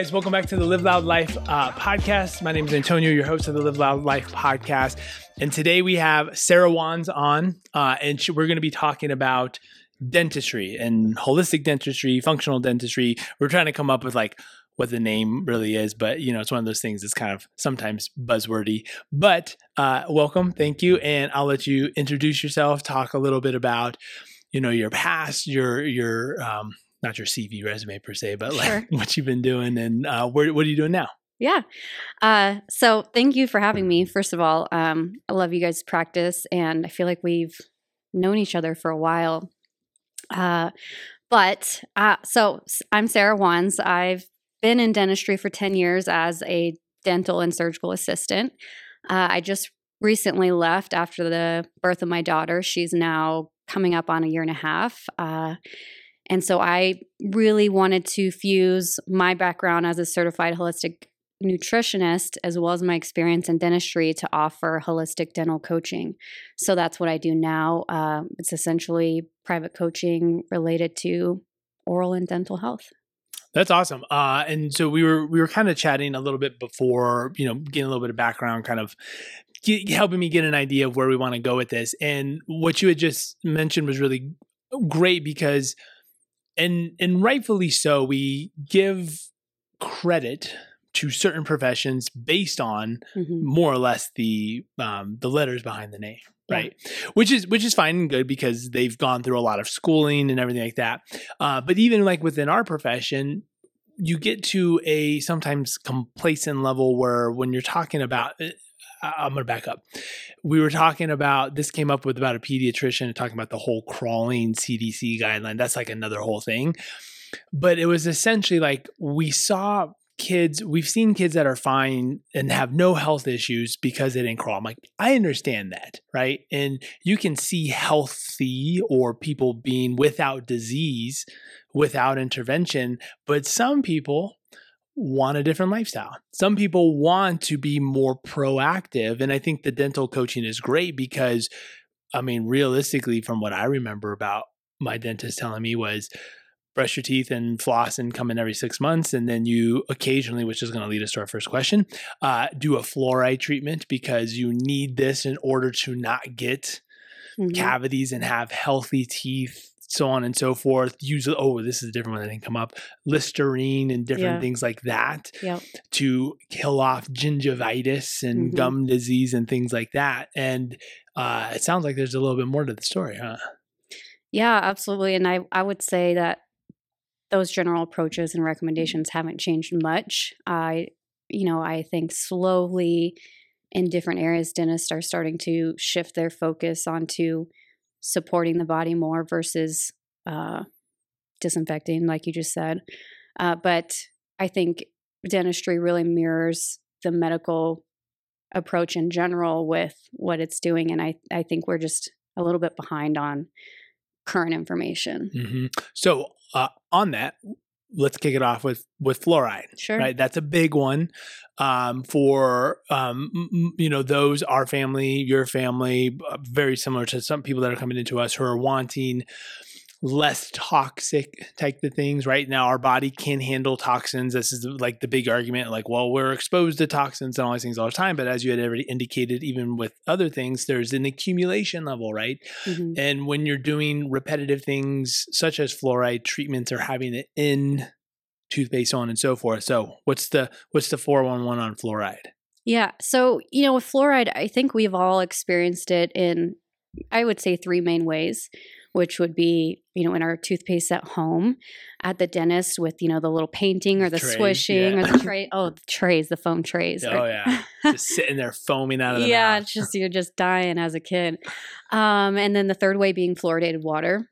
guys, welcome back to the Live Loud Life uh, podcast. My name is Antonio, your host of the Live Loud Life podcast. And today we have Sarah Wands on, uh, and she, we're going to be talking about dentistry and holistic dentistry, functional dentistry. We're trying to come up with like what the name really is, but you know, it's one of those things that's kind of sometimes buzzwordy. But uh, welcome, thank you, and I'll let you introduce yourself, talk a little bit about you know your past, your your um, not your CV resume per se, but like Sure. what you've been doing and uh, where, what are you doing now? Yeah. Uh, so thank you for having me. First of all, um, I love you guys' practice, and I feel like we've known each other for a while. Uh, but uh, so I'm Sarah Wands. I've been in dentistry for 10 years as a dental and surgical assistant. Uh, I just recently left after the birth of my daughter. She's now coming up on a year and a half. And so I really wanted to fuse my background as a certified holistic nutritionist as well as my experience in dentistry to offer holistic dental coaching. So that's what I do now. Uh, it's essentially private coaching related to oral and dental health. That's awesome. Uh, and so we were we were kind of chatting a little bit before, you know, getting a little bit of background, kind of get, helping me get an idea of where we want to go with this. And what you had just mentioned was really great because, and and rightfully so, we give credit to certain professions based on Mhm. more or less the um, the letters behind the name Yeah. right which is which is fine and good because they've gone through a lot of schooling and everything like that uh, but even like within our profession you get to a sometimes complacent level where when you're talking about I- i'm going to back up. We were talking about this came up with about a pediatrician talking about the whole crawling cdc guideline. That's like another whole thing. But it was essentially like we saw kids we've seen kids that are fine and have no health issues because they didn't crawl. I'm like i understand that right? And you can see healthy or people being without disease without intervention but some people want a different lifestyle some people want to be more proactive and i think the dental coaching is great because i mean realistically from what i remember about my dentist telling me was brush your teeth and floss and come in every six months. And then you occasionally, which is going to lead us to our first question, uh, do a fluoride treatment because you need this in order to not get Mhm. cavities and have healthy teeth, so on and so forth. Use, oh, this is a different one that didn't come up Listerine and different Yeah. things like that Yep. to kill off gingivitis and Mhm. gum disease and things like that. And uh, it sounds like there's a little bit more to the story, huh? Yeah, absolutely. And I, I would say that those general approaches and recommendations haven't changed much. I, you know, I think slowly in different areas, dentists are starting to shift their focus onto supporting the body more versus uh, disinfecting, like you just said. Uh, but I think dentistry really mirrors the medical approach in general with what it's doing. And I, I think we're just a little bit behind on current information. hmm So uh, on that, let's kick it off with with fluoride. Sure. Right, that's a big one um, for um, you know those our family, your family, uh, very similar to some people that are coming into us who are wanting less toxic type of things. Right now, our body can handle toxins. This is like the big argument, like, well, we're exposed to toxins and all these things all the time. But as you had already indicated, even with other things, there's an accumulation level, right? Mhm. And when you're doing repetitive things such as fluoride treatments or having it in toothpaste, on and so forth. So what's the what's the 411 on fluoride? Yeah. So, you know, with fluoride, I think we've all experienced it in, I would say, three main ways, which would be, you know, in our toothpaste at home, at the dentist with, you know, the little painting or the Trays, swishing yeah. or the tray. Oh, the trays, the foam trays. Oh right? yeah. Just sitting there foaming out of the yeah, mouth. it's just you're just dying as a kid. Um, and then the third way being fluoridated water,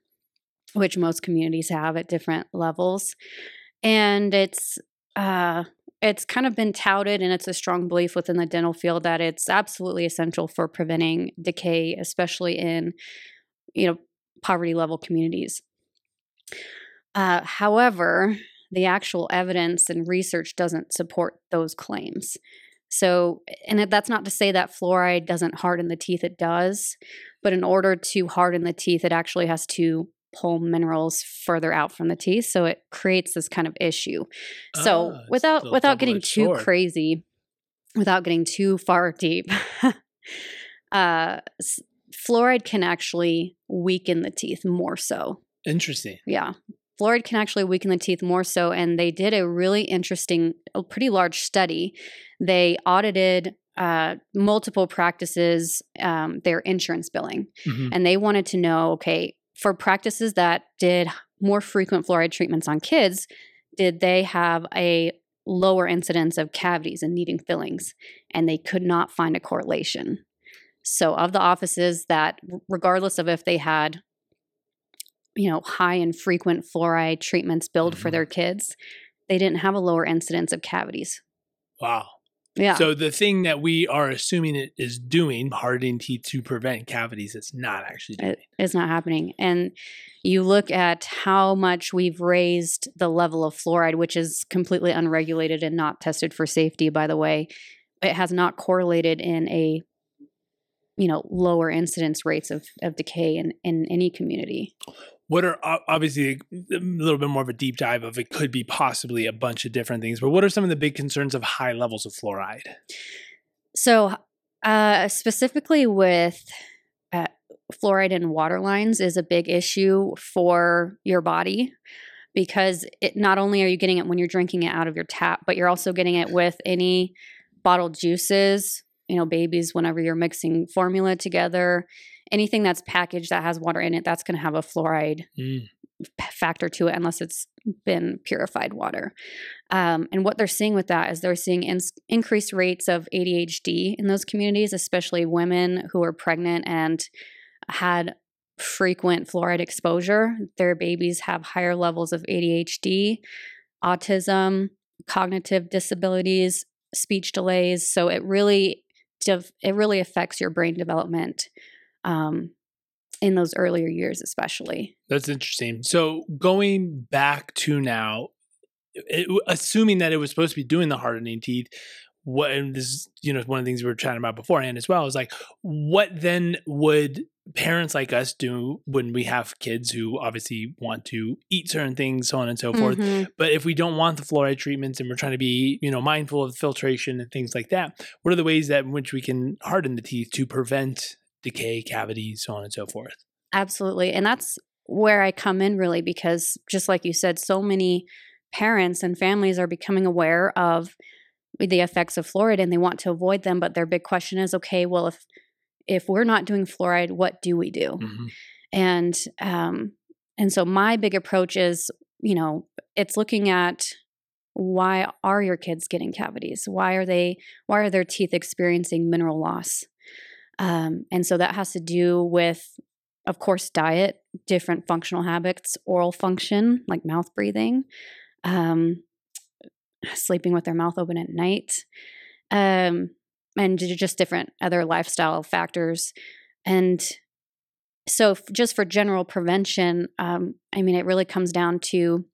which most communities have at different levels, and it's uh, it's kind of been touted, and it's a strong belief within the dental field that it's absolutely essential for preventing decay, especially in you know poverty level communities. Uh, however, the actual evidence and research doesn't support those claims. So, and that's not to say that fluoride doesn't harden the teeth, it does. But in order to harden the teeth, it actually has to pull minerals further out from the teeth so it creates this kind of issue so Ah, without without getting too sword. crazy without getting too far deep uh s- fluoride can actually weaken the teeth more so Interesting. yeah. Fluoride can actually weaken the teeth more so. And they did a really interesting, a pretty large study. They audited uh, multiple practices, um, their insurance billing, Mhm. and they wanted to know okay, for practices that did more frequent fluoride treatments on kids, did they have a lower incidence of cavities and needing fillings? And they could not find a correlation. So, of the offices that, regardless of if they had you know, high and frequent fluoride treatments billed for Mhm. their kids, they didn't have a lower incidence of cavities. Wow. Yeah. So the thing that we are assuming it is doing, hardening teeth to prevent cavities, it's not actually doing. it is not happening. And you look at how much we've raised the level of fluoride, which is completely unregulated and not tested for safety, by the way. It has not correlated in a you know lower incidence rates of, of decay in, in any community. What are obviously a little bit more of a deep dive of it could be possibly a bunch of different things, but what are some of the big concerns of high levels of fluoride? So, uh, specifically with uh, fluoride in water lines is a big issue for your body because it not only are you getting it when you're drinking it out of your tap, but you're also getting it with any bottled juices. You know, babies, whenever you're mixing formula together, anything that's packaged that has water in it, that's going to have a fluoride Mm. factor to it unless it's been purified water. Um, and what they're seeing with that is they're seeing ins increased rates of ADHD in those communities, especially women who are pregnant and had frequent fluoride exposure. Their babies have higher levels of ADHD, autism, cognitive disabilities, speech delays. So it really dev- it really affects your brain development um, in those earlier years, especially. That's interesting. So going back to now, it, assuming that it was supposed to be doing the hardening teeth, what and this you know one of the things we were chatting about beforehand as well is like what then would parents like us do when we have kids who obviously want to eat certain things so on and so forth Mhm. but if we don't want the fluoride treatments and we're trying to be you know mindful of filtration and things like that what are the ways that in which we can harden the teeth to prevent decay cavities so on and so forth Absolutely. And that's where I come in really because just like you said, so many parents and families are becoming aware of the effects of fluoride and they want to avoid them, but their big question is okay, well if if we're not doing fluoride, what do we do? Mhm. And um and so my big approach is, you know, it's looking at why are your kids getting cavities? Why are they why are their teeth experiencing mineral loss? Um, and so that has to do with of course diet, different functional habits, oral function like mouth breathing, um, sleeping with their mouth open at night, um, and just different other lifestyle factors. And so, just for general prevention, um, I mean, it really comes down to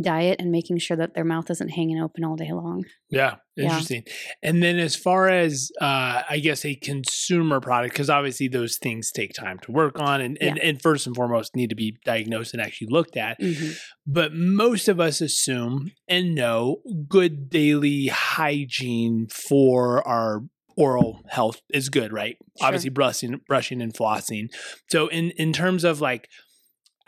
diet and making sure that their mouth isn't hanging open all day long. Yeah, Yeah. interesting. And then as far as uh I guess a consumer product because obviously those things take time to work on and, and and first and foremost need to be diagnosed and actually looked at. Mhm. But most of us assume and know good daily hygiene for our oral health is good, right? Sure. Obviously brushing brushing and flossing. So in in terms of like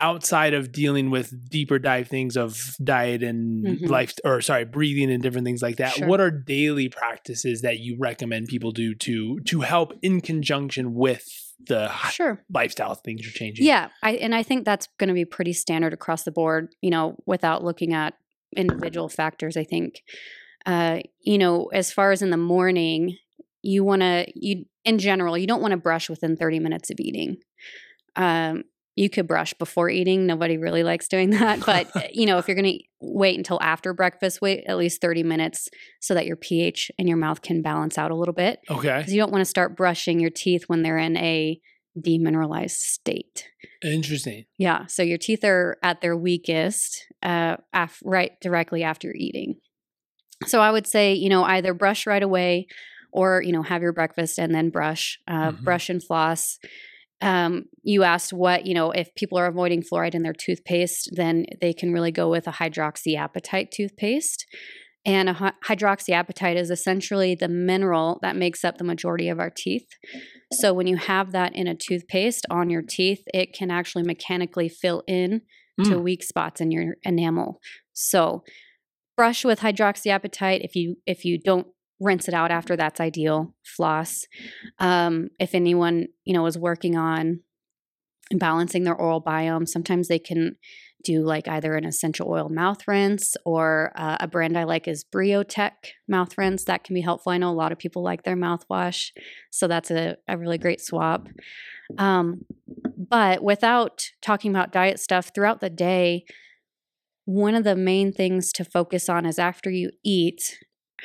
outside of dealing with deeper dive things of diet and Mhm. life or sorry breathing and different things like that Sure. what are daily practices that you recommend people do to to help in conjunction with the Sure. lifestyle things you're changing Yeah, I and I think that's going to be pretty standard across the board. You know, without looking at individual factors. I think, uh, you know, as far as in the morning, you want to you in general you don't want to brush within thirty minutes of eating. Um, you could brush before eating. Nobody really likes doing that, but you know, if you're going to wait until after breakfast, wait at least thirty minutes so that your pH in your mouth can balance out a little bit okay because you don't want to start brushing your teeth when they're in a demineralized state. interesting Yeah, so your teeth are at their weakest uh, af- right directly after eating. So I would say, you know, either brush right away, or you know, have your breakfast and then brush. Uh, Mhm. Brush and floss. Um, you asked what you know if people are avoiding fluoride in their toothpaste, then they can really go with a hydroxyapatite toothpaste. And a hy- hydroxyapatite is essentially the mineral that makes up the majority of our teeth. So when you have that in a toothpaste on your teeth, it can actually mechanically fill in to Mm. weak spots in your enamel. So brush with hydroxyapatite if you if you don't rinse it out after that's ideal. Floss. Um, if anyone you know is working on balancing their oral biome, sometimes they can do like either an essential oil mouth rinse or uh, a brand I like is Briotech mouth rinse. That can be helpful. I know a lot of people like their mouthwash, so that's a, a really great swap. Um, but without talking about diet stuff throughout the day, one of the main things to focus on is after you eat,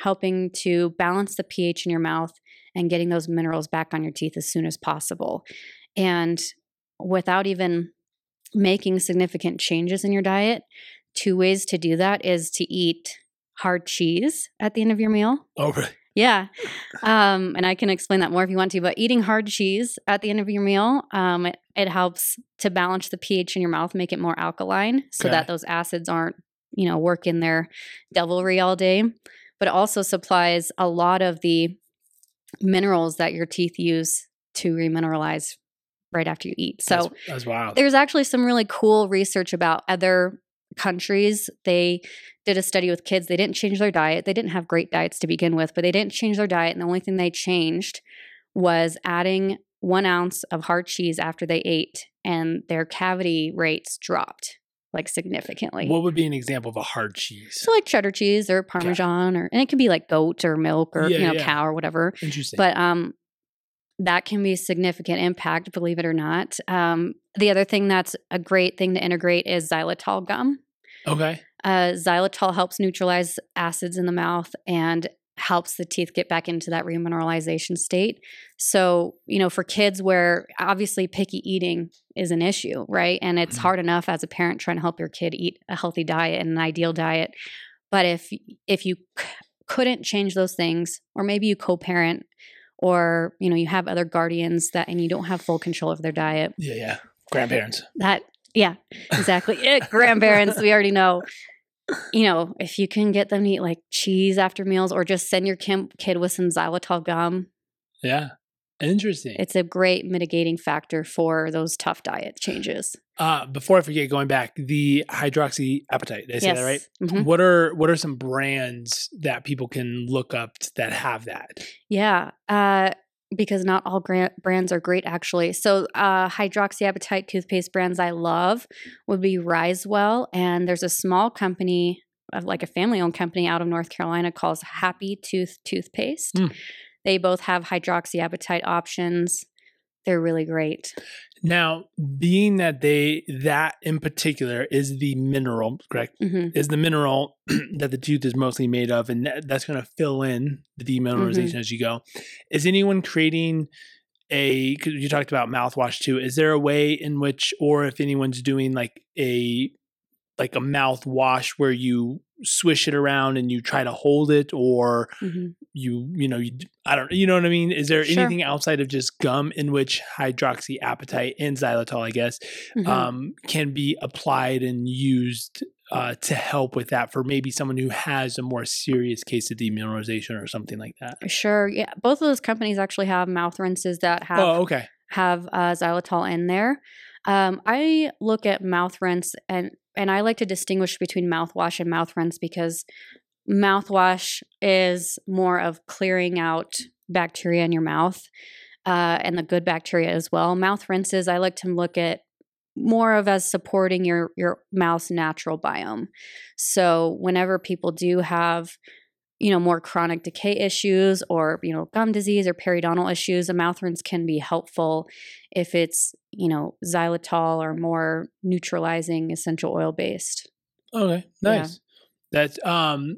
helping to balance the pH in your mouth and getting those minerals back on your teeth as soon as possible. And without even making significant changes in your diet, two ways to do that is to eat hard cheese at the end of your meal. Oh, really? Yeah. Um, and I can explain that more if you want to, but eating hard cheese at the end of your meal, um, it, it helps to balance the pH in your mouth, make it more alkaline so Okay. that those acids aren't, you know, working their devilry all day. But also supplies a lot of the minerals that your teeth use to remineralize right after you eat. So that's, that's wild. there's actually some really cool research about other countries. They did a study with kids. They didn't change their diet. They didn't have great diets to begin with, but they didn't change their diet. And the only thing they changed was adding one ounce of hard cheese after they ate, and their cavity rates dropped like significantly. What would be an example of a hard cheese? so like cheddar cheese or parmesan or and it can be like goat or milk or Yeah, you know yeah. cow or whatever Interesting. but um that can be significant impact believe it or not um the other thing that's a great thing to integrate is xylitol gum okay. uh, xylitol helps neutralize acids in the mouth and helps the teeth get back into that remineralization state. So, you know, for kids where obviously picky eating is an issue, right? And it's Mhm. hard enough as a parent trying to help your kid eat a healthy diet and an ideal diet. But if if you c- couldn't change those things or maybe you co-parent or, you know, you have other guardians that and you don't have full control of their diet, Yeah, yeah. Grandparents. that yeah exactly it, grandparents we already know you know if you can get them to eat like cheese after meals or just send your kim- kid with some xylitol gum Yeah. Interesting. it's a great mitigating factor for those tough diet changes Uh, before I forget, going back, the hydroxyapatite. Did I say that right? Mhm. What are what are some brands that people can look up that have that? yeah uh because not all brands are great actually. So uh hydroxyapatite toothpaste brands i love would be risewell and there's a small company uh, like a family owned company out of north carolina called happy tooth toothpaste. Mm. they both have hydroxyapatite options they're really great Now, being that they that in particular is the mineral, correct? hmm Is the mineral that the tooth is mostly made of, and that, that's going to fill in the demineralization Mm-hmm. as you go. Is anyone creating a? Because you talked about mouthwash too. Is there a way in which, or if anyone's doing like a like a mouthwash where you swish it around and you try to hold it, or hmm you you know you I don't you know what I mean? Is there Sure. anything outside of just gum in which hydroxyapatite and xylitol, I guess, Mm-hmm. um, can be applied and used uh, to help with that for maybe someone who has a more serious case of demineralization or something like that? sure yeah both of those companies actually have mouth rinses that have Oh, okay. Have uh, xylitol in there. Um, I look at mouth rinse and and I like to distinguish between mouthwash and mouth rinse because mouthwash is more of clearing out bacteria in your mouth uh, and the good bacteria as well. Mouth rinses, I like to look at more of as supporting your your mouth's natural biome. So whenever people do have you know more chronic decay issues or you know gum disease or periodontal issues a mouth rinse can be helpful if it's you know xylitol or more neutralizing essential oil based Okay. Yeah. Nice. That's um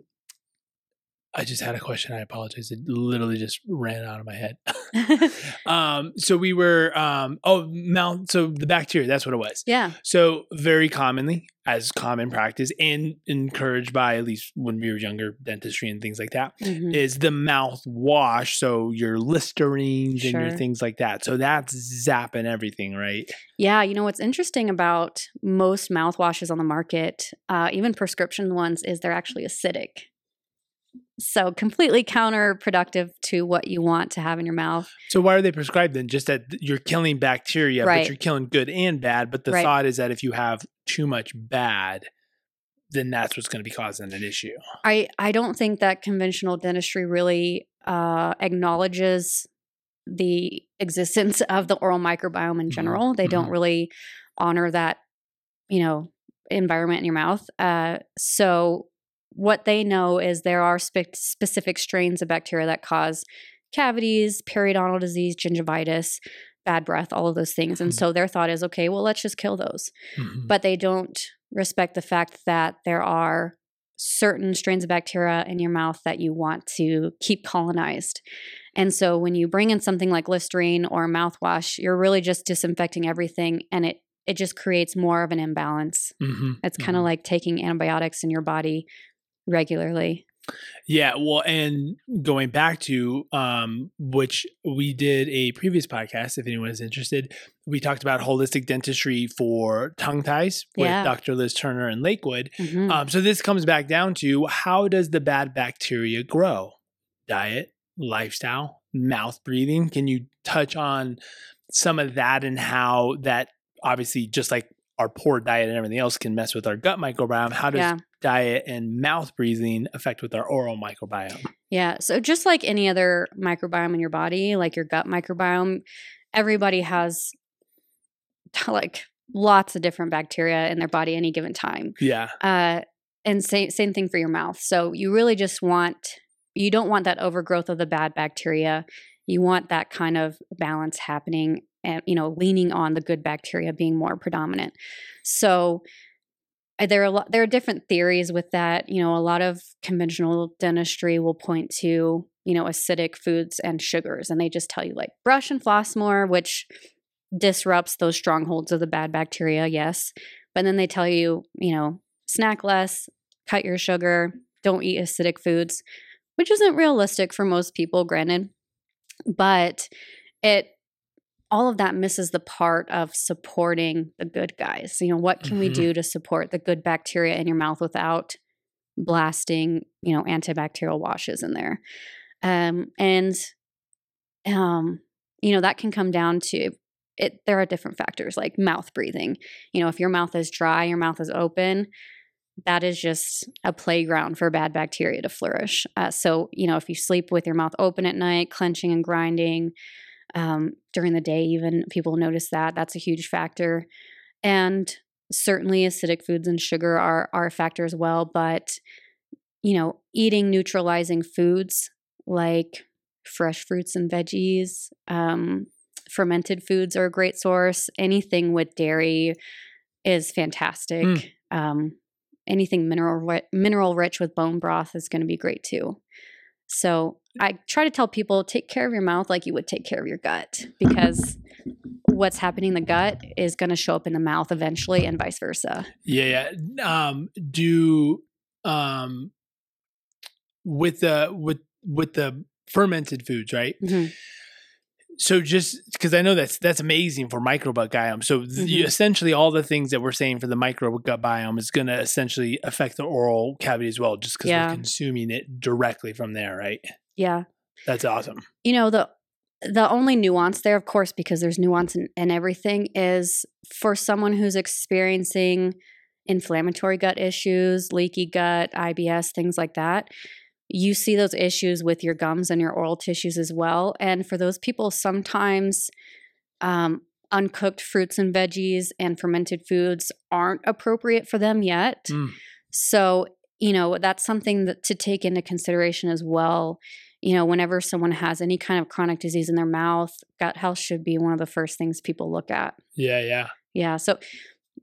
I just had a question. I apologize. It literally just ran out of my head. um, so we were, um, oh, mouth. So the bacteria, that's what it was. yeah. So very commonly, as common practice, and encouraged by at least when we were younger, dentistry and things like that, Mhm. is the mouth wash. So your Listerines and your things like that. So that's zapping everything, right? Yeah, you know what's interesting about most mouthwashes on the market, uh, even prescription ones, is they're actually acidic. So completely counterproductive to what you want to have in your mouth. So why are they prescribed then? Just that you're killing bacteria, Right. but you're killing good and bad. But the Right. thought is that if you have too much bad, then that's what's going to be causing an issue. I I don't think that conventional dentistry really uh, acknowledges the existence of the oral microbiome in Mhm, general. They don't mhm. really honor that, you know, environment in your mouth. Uh, so what they know is there are spe- specific strains of bacteria that cause cavities, periodontal disease, gingivitis, bad breath, all of those things. And Mhm. so their thought is, okay, well, let's just kill those Mhm. but they don't respect the fact that there are certain strains of bacteria in your mouth that you want to keep colonized. And so when you bring in something like Listerine or mouthwash, you're really just disinfecting everything and it it just creates more of an imbalance. Mhm, It's kind of mhm. like taking antibiotics in your body regularly. Yeah, well, and going back to um, which we did a previous podcast, if anyone is interested, we talked about holistic dentistry for tongue ties with Yeah. Dr. Liz Turner in Lakewood. Mhm. Um, so this comes back down to how does the bad bacteria grow? Diet, lifestyle, mouth breathing. Can you touch on some of that and how that obviously just like our poor diet and everything else can mess with our gut microbiome? How does yeah. Diet and mouth breathing affect with our oral microbiome? Yeah. So just like any other microbiome in your body, like your gut microbiome, everybody has like lots of different bacteria in their body any given time. Yeah. Uh, and same same thing for your mouth. So you really just want you don't want that overgrowth of the bad bacteria. You want that kind of balance happening and you know leaning on the good bacteria being more predominant. So there are a lot, there are different theories with that. You know, a lot of conventional dentistry will point to you know acidic foods and sugars, and they just tell you like brush and floss more, which disrupts those strongholds of the bad bacteria. Yes, but then they tell you you know snack less, cut your sugar, don't eat acidic foods, which isn't realistic for most people, granted. But it all of that misses the part of supporting the good guys. You know, what can we Mhm. do to support the good bacteria in your mouth without blasting, you know, antibacterial washes in there? Um, and um, you know, that can come down to it there are different factors like mouth breathing. You know, if your mouth is dry, your mouth is open, that is just a playground for bad bacteria to flourish. Uh, so, you know, if you sleep with your mouth open at night, clenching and grinding um, during the day, even people notice that. That's a huge factor. And certainly acidic foods and sugar are, are a factor as well. But, you know, eating neutralizing foods like fresh fruits and veggies, um, fermented foods are a great source. Anything with dairy is fantastic. Mm. Um, anything mineral ri- mineral rich with bone broth is going to be great too. So I try to tell people take care of your mouth like you would take care of your gut because what's happening in the gut is going to show up in the mouth eventually and vice versa. Yeah, yeah. Um, do um, with the with with the fermented foods, right? Mhm. So just because I know that's that's amazing for microbiome. So th- Mhm. essentially, all the things that we're saying for the microbiome is going to essentially affect the oral cavity as well, just because Yeah. we're consuming it directly from there, right? Yeah. That's awesome. You know, the the only nuance there, of course, because there's nuance in, in everything, is for someone who's experiencing inflammatory gut issues, leaky gut, IBS, things like that. You see those issues with your gums and your oral tissues as well. And for those people, sometimes um, uncooked fruits and veggies and fermented foods aren't appropriate for them yet. Mm. So, you know, that's something that, to take into consideration as well. You know, whenever someone has any kind of chronic disease in their mouth, gut health should be one of the first things people look at. Yeah, yeah. Yeah. So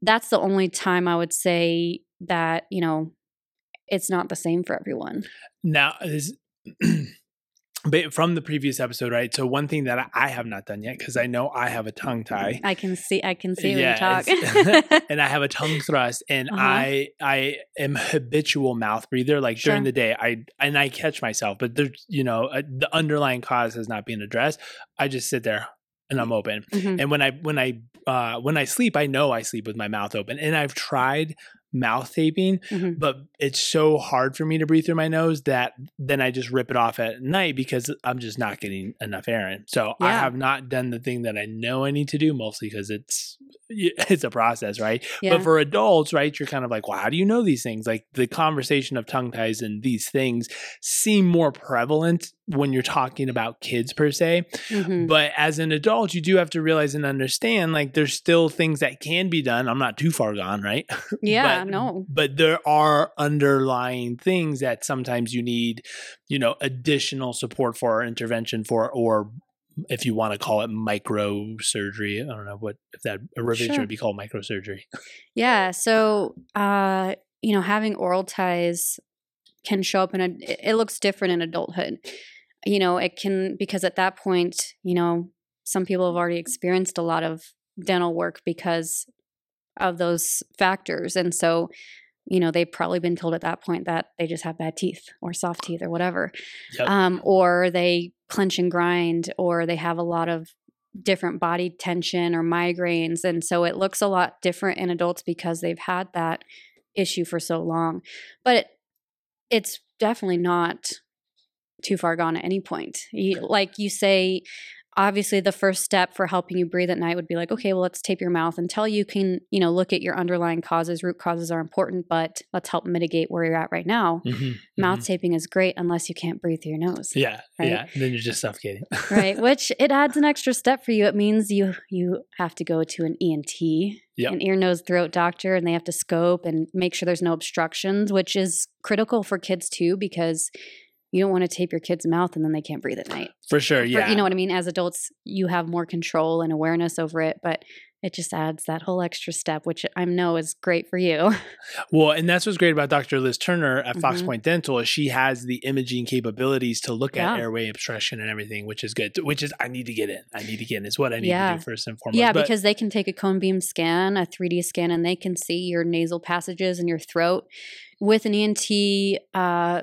that's the only time I would say that, you know, it's not the same for everyone. Now, this but from the previous episode, right? So one thing that I have not done yet because I know I have a tongue tie. I can see I can see Yeah, when you talk. and I have a tongue thrust, and Uh-huh. I I am habitual mouth breather. Like during the day, I and I catch myself, but there's you know uh, the underlying cause has not been addressed. I just sit there and I'm open. Mhm. And when I when I uh, when I sleep, I know I sleep with my mouth open. And I've tried mouth taping, Mhm. but it's so hard for me to breathe through my nose that then I just rip it off at night because I'm just not getting enough air in. So I have not done the thing that I know I need to do, mostly because it's it's a process, right? Yeah. But for adults, right, you're kind of like, well, how do you know these things? Like the conversation of tongue ties and these things seem more prevalent when you're talking about kids per se. Mhm. But as an adult, you do have to realize and understand like there's still things that can be done. I'm not too far gone, right? yeah, but- no. But there are underlying things that sometimes you need, you know, additional support for or intervention for, or if you want to call it microsurgery. I don't know what if that a revision Sure. would be called microsurgery. Yeah. So, uh, you know, having oral ties can show up in a, it looks different in adulthood. You know, it can, because at that point, you know, some people have already experienced a lot of dental work because of those factors. And so, you know, they've probably been told at that point that they just have bad teeth or soft teeth or whatever. Yep. Um, or they clench and grind, or they have a lot of different body tension or migraines. And so it looks a lot different in adults because they've had that issue for so long. But it's definitely not too far gone at any point. You, like you say, obviously the first step for helping you breathe at night would be like, okay, well, let's tape your mouth until you can, you know, look at your underlying causes. Root causes are important, but let's help mitigate where you're at right now. Mhm, Mouth mhm. taping is great unless you can't breathe through your nose Yeah, right? yeah. Then you're just suffocating. right which it adds an extra step for you it means you you have to go to an ent Yep. an ear nose throat doctor and they have to scope and make sure there's no obstructions which is critical for kids too because you don't want to tape your kid's mouth and then they can't breathe at night For sure. For- Yeah. you know what i mean as adults you have more control and awareness over it but it just adds that whole extra step which i know is great for you Well, and that's what's great about Dr. Liz Turner at Fox Mhm. Point Dental is she has the imaging capabilities to look at airway obstruction and everything, which is good. Which is I need to get in. I need to get in. Is what I need Yeah. to do first and foremost. Yeah, But- because they can take a cone beam scan, a 3D scan, and they can see your nasal passages and your throat. With an ENT, uh,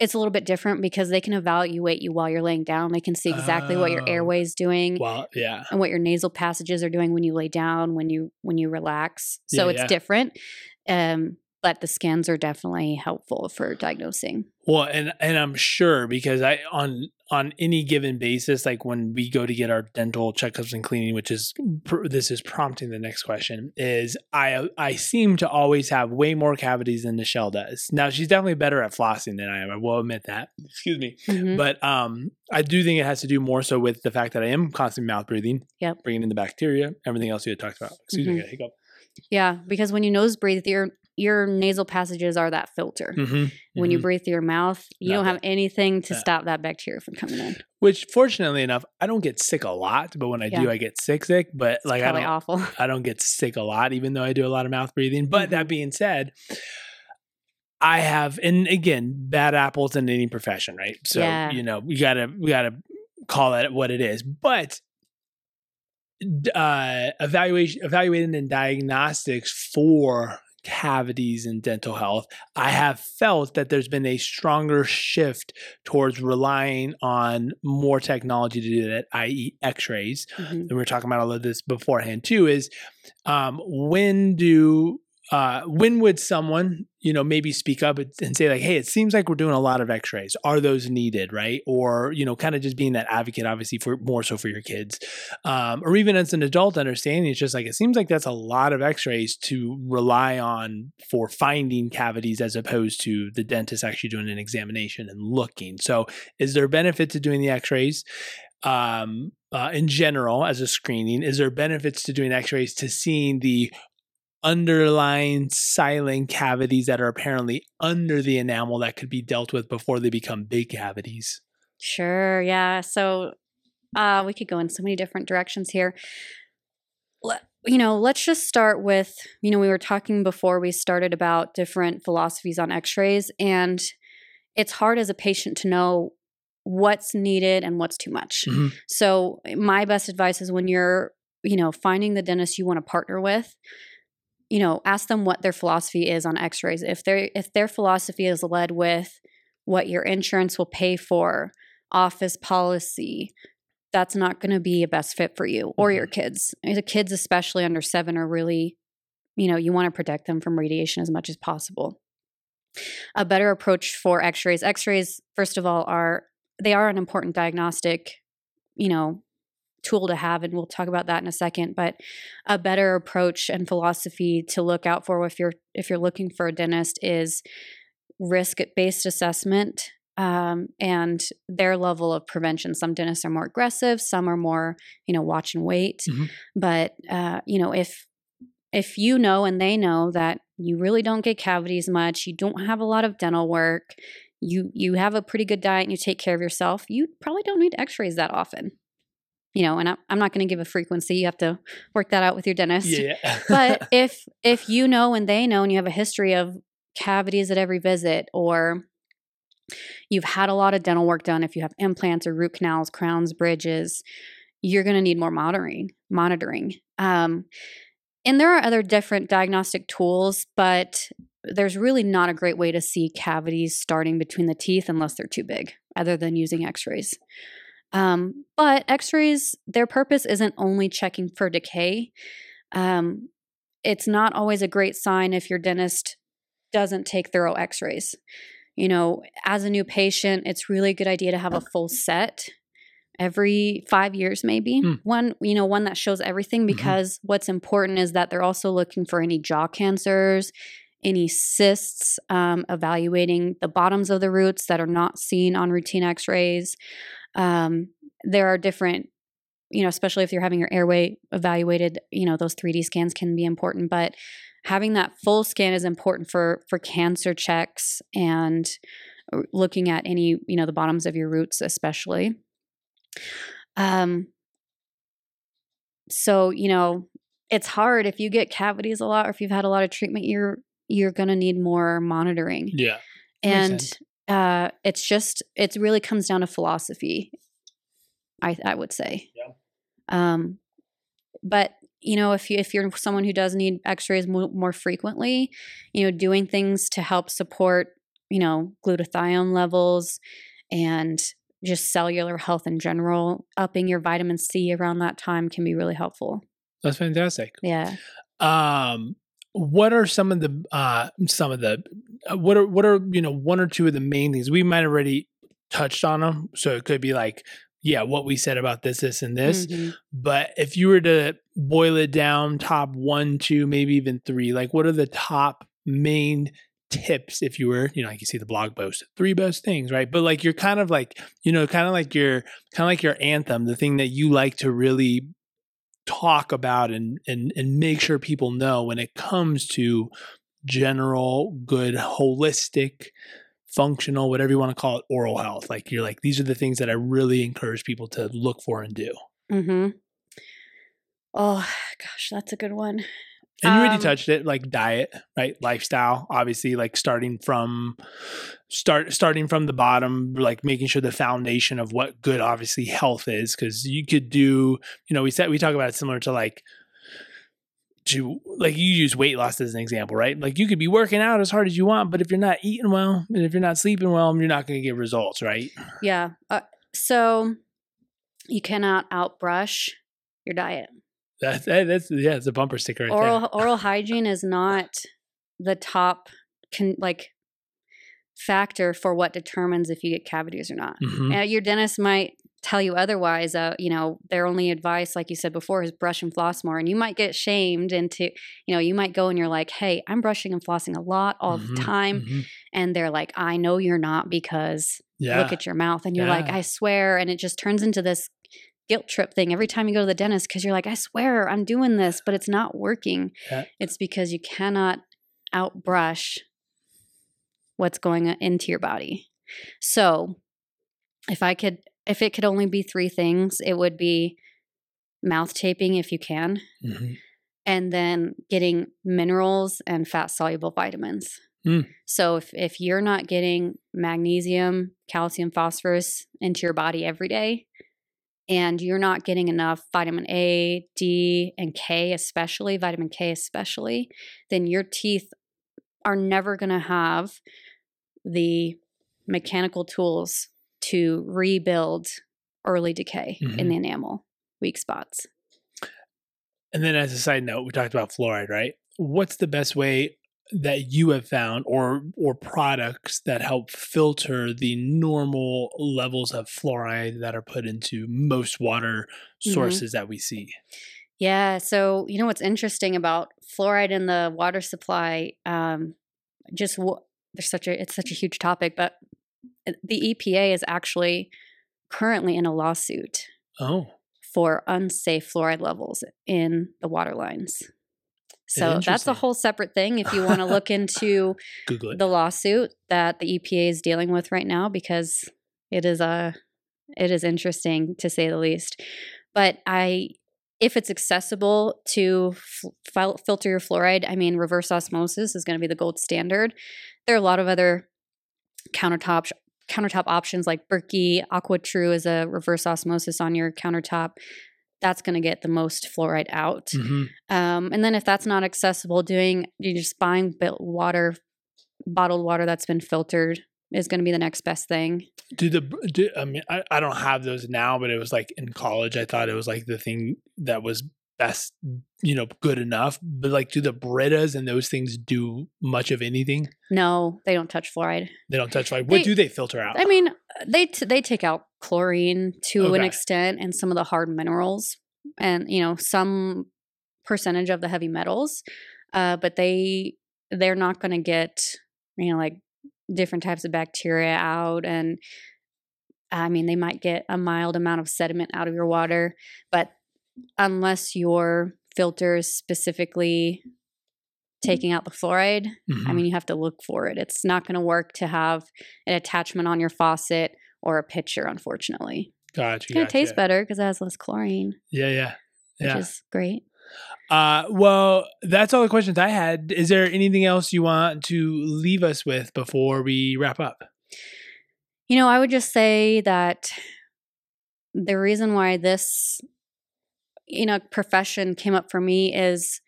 it's a little bit different because they can evaluate you while you're laying down. They can see exactly what your Oh. airway is doing well, yeah. and what your nasal passages are doing when you lay down, when you when you relax. So Yeah, it's yeah. different. Um, but the scans are definitely helpful for diagnosing. Well, and and I'm sure because I on on any given basis, like when we go to get our dental checkups and cleaning, which is pr- this is prompting the next question, is I I seem to always have way more cavities than Michelle does. Now she's definitely better at flossing than I am. I will admit that. Excuse me. Mhm. But um, I do think it has to do more so with the fact that I am constantly mouth breathing. Yep. Bringing in the bacteria, everything else you had talked about. Excuse me, I got a hiccup. Yeah, because when you nose breathe, your your nasal passages are that filter. Mhm, When you mhm. breathe through your mouth, you don't have anything to Yeah. stop that bacteria from coming in. Which, fortunately enough, I don't get sick a lot. But when I do, I get sick, sick. But like I don't, awful. I don't get sick a lot, even though I do a lot of mouth breathing. But that Mhm. being said, I have, and again, bad apples in any profession, right? So Yeah. you know, we gotta we gotta call it what it is. But uh, evaluation, evaluating and diagnostics for cavities in dental health, I have felt that there's been a stronger shift towards relying on more technology to do that, i.e., X-rays Mhm. and we were talking about all of this beforehand too, is um, when do uh, when would someone you know maybe speak up and say like, hey, it seems like we're doing a lot of X-rays. Are those needed, right? Or you know, kind of just being that advocate, obviously for more so for your kids, um, or even as an adult, understanding it's just like it seems like that's a lot of X-rays to rely on for finding cavities as opposed to the dentist actually doing an examination and looking. So, is there benefit to doing the X-rays? um, uh, in general as a screening? Is there benefits to doing X-rays to seeing the underlying silent cavities that are apparently under the enamel that could be dealt with before they become big cavities? Sure. Yeah. So uh, we could go in so many different directions here. you know, let's just start with, you know, we were talking before we started about different philosophies on x rays, and it's hard as a patient to know what's needed and what's too much. Mm-hmm. So, my best advice is when you're, you know, finding the dentist you want to partner with, you know, ask them what their philosophy is on x-rays. If their if their philosophy is led with what your insurance will pay for, office policy, that's not going to be a best fit for you or your Mm-hmm. kids. The kids, especially under seven, are really, you know, you want to protect them from radiation as much as possible. A better approach for X-rays. X-rays, first of all, are they are an important diagnostic, you know, tool to have, and we'll talk about that in a second. But a better approach and philosophy to look out for if you're if you're looking for a dentist is risk-based assessment um, and their level of prevention. Some dentists are more aggressive, some are more, you know, watch and wait. Mhm. But uh, you know, if if you know and they know that you really don't get cavities much, you don't have a lot of dental work, you you have a pretty good diet and you take care of yourself, you probably don't need X-rays that often. You know, and I, I'm not going to give a frequency. You have to work that out with your dentist Yeah. but if if you know and they know and you have a history of cavities at every visit or you've had a lot of dental work done if you have implants or root canals crowns bridges you're going to need more monitoring monitoring um, and there are other different diagnostic tools but there's really not a great way to see cavities starting between the teeth unless they're too big other than using x-rays um, but x-rays their purpose isn't only checking for decay. Um, it's not always a great sign if your dentist doesn't take thorough x-rays. You know as a new patient it's really a good idea to have a full set every five years maybe. Hmm. one you know one that shows everything Mhm. because what's important is that they're also looking for any jaw cancers any cysts um, evaluating the bottoms of the roots that are not seen on routine x-rays um, there are different you know especially if you're having your airway evaluated you know those 3d scans can be important but having that full scan is important for for cancer checks and uh, looking at any you know the bottoms of your roots especially um so you know it's hard if you get cavities a lot or if you've had a lot of treatment you're you're going to need more monitoring yeah. And. Uh it's just it really comes down to philosophy i i would say Yeah. um but you know if you if you're someone who does need x-rays mo- more frequently you know doing things to help support you know glutathione levels and just cellular health in general upping your vitamin c around that time can be really helpful That's fantastic. yeah Um, what are some of the uh some of the uh, what are what are you know one or two of the main things we might have already touched on them? So it could be like yeah, what we said about this, this, and this. Mhm. But if you were to boil it down, top one, two, maybe even three, like what are the top main tips if you were, you know, like you see the blog post, three best things, right? But like you're kind of like, you know, kind of like your kind of like your anthem, the thing that you like to really talk about and and and make sure people know when it comes to general good holistic functional whatever you want to call it oral health. Like you're like these are the things that i really encourage people to look for and do. Mm-hmm. Oh gosh, that's a good one. And you already Um, touched it like diet right lifestyle obviously like starting from start starting from the bottom like making sure the foundation of what good obviously health is because you could do you know we said we talk about it similar to like to like you use weight loss as an example right like you could be working out as hard as you want but if you're not eating well and if you're not sleeping well you're not going to get results right Yeah. Uh, so you cannot outbrush your diet. That's that, that's yeah it's a bumper sticker right oral there oral hygiene is not the top con, like factor for what determines if you get cavities or not. Mhm. Uh, your dentist might tell you otherwise. Uh, you know, their only advice, like you said before, is brush and floss more. And you might get shamed into, you know, you might go and you're like, hey, I'm brushing and flossing a lot all Mhm. the time. Mhm. And they're like, I know you're not because yeah look at your mouth. And you're like, I swear. And it just turns into this guilt trip thing every time you go to the dentist because you're like, I swear I'm doing this, but it's not working. Yeah. It's because you cannot outbrush what's going into your body. So if I could, if it could only be three things, it would be mouth taping if you can, Mhm. and then getting minerals and fat soluble vitamins. Mm. So if, if you're not getting magnesium, calcium, phosphorus into your body every day, and you're not getting enough vitamin A, D, and K, especially vitamin K, especially, then your teeth are never going to have the mechanical tools to rebuild early decay in Mhm. the enamel, weak spots. And then, as a side note, we talked about fluoride, right? What's the best way that you have found, or or products that help filter the normal levels of fluoride that are put into most water Mhm. sources that we see? Yeah. So, you know what's interesting about fluoride in the water supply? Um, just w- there's such a it's such a huge topic, but uh, the EPA is actually currently in a lawsuit Oh, for unsafe fluoride levels in the water lines. So that's a whole separate thing. If you want to look into the lawsuit that the EPA is dealing with right now, because it is a it is interesting to say the least. But I, if it's accessible to fil- filter your fluoride, I mean, reverse osmosis is going to be the gold standard. There are a lot of other countertop countertop options like Berkey, AquaTru is a reverse osmosis on your countertop. That's going to get the most fluoride out. Mhm. Um, and then if that's not accessible, doing you're just buying water, bottled water that's been filtered is going to be the next best thing. Do the do, I mean I, I don't have those now, but it was like in college. I thought it was like the thing that was best, you know, good enough. But like, do the Britas and those things do much of anything? No, they don't touch fluoride. They don't touch. Like, what They- do they filter out? I mean, they t- they take out chlorine to an extent and some of the hard minerals and you know some percentage of the heavy metals, uh, but they they're not going to get you know like different types of bacteria out and I mean they might get a mild amount of sediment out of your water, but unless your filter is specifically taking out the fluoride, I Mhm. mean, you have to look for it. It's not going to work to have an attachment on your faucet or a pitcher, unfortunately. gotcha. It's going to taste better because it has less chlorine, Yeah, yeah, which yeah. is great. Uh, well, that's all the questions I had. Is there anything else you want to leave us with before we wrap up? You know, I would just say that the reason why this, you know, profession came up for me is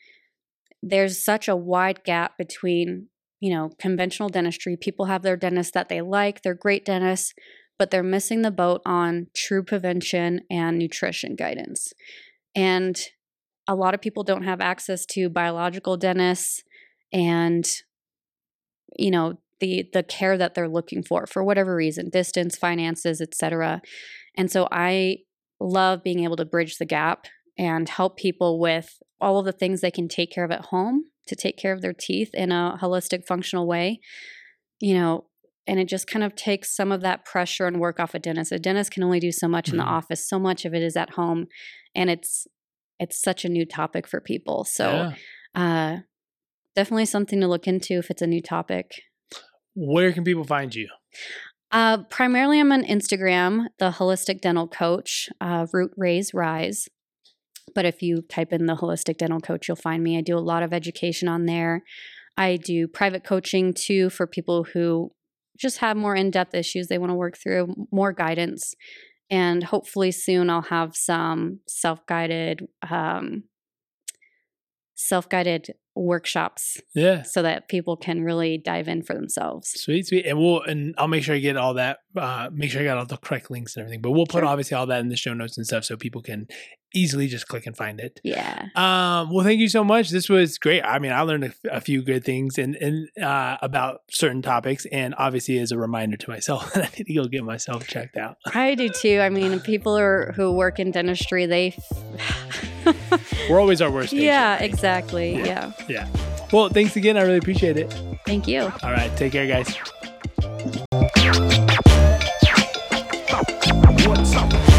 there's such a wide gap between, you know, conventional dentistry. People have their dentists that they like, they're great dentists, but they're missing the boat on true prevention and nutrition guidance. And a lot of people don't have access to biological dentists and you know the the care that they're looking for for whatever reason distance finances etc and so i love being able to bridge the gap and help people with all of the things they can take care of at home to take care of their teeth in a holistic functional way you know and it just kind of takes some of that pressure and work off a dentist a dentist can only do so much in the Mhm. office so much of it is at home and it's it's such a new topic for people so Yeah. uh definitely something to look into if it's a new topic Where can people find you? Uh, primarily, I'm on Instagram, the Holistic Dental Coach, uh, Root Raise Rise. But if you type in the Holistic Dental Coach, you'll find me. I do a lot of education on there. I do private coaching too for people who just have more in depth issues they want to work through, more guidance. And hopefully, soon I'll have some self guided, um, self guided workshops Yeah. so that people can really dive in for themselves. Sweet, sweet. And we'll and I'll make sure I get all that uh make sure I got all the correct links and everything. But we'll put Sure. obviously all that in the show notes and stuff so people can easily just click and find it. Yeah. Um, well, thank you so much. This was great. I mean, I learned a, a few good things and and uh, about certain topics, and obviously as a reminder to myself that I need to go get myself checked out. I do too. I mean, people are, who work in dentistry, they. We're always our worst. patient. yeah, exactly. Yeah. Yeah. Well, thanks again. I really appreciate it. Thank you. All right, take care, guys. What's up?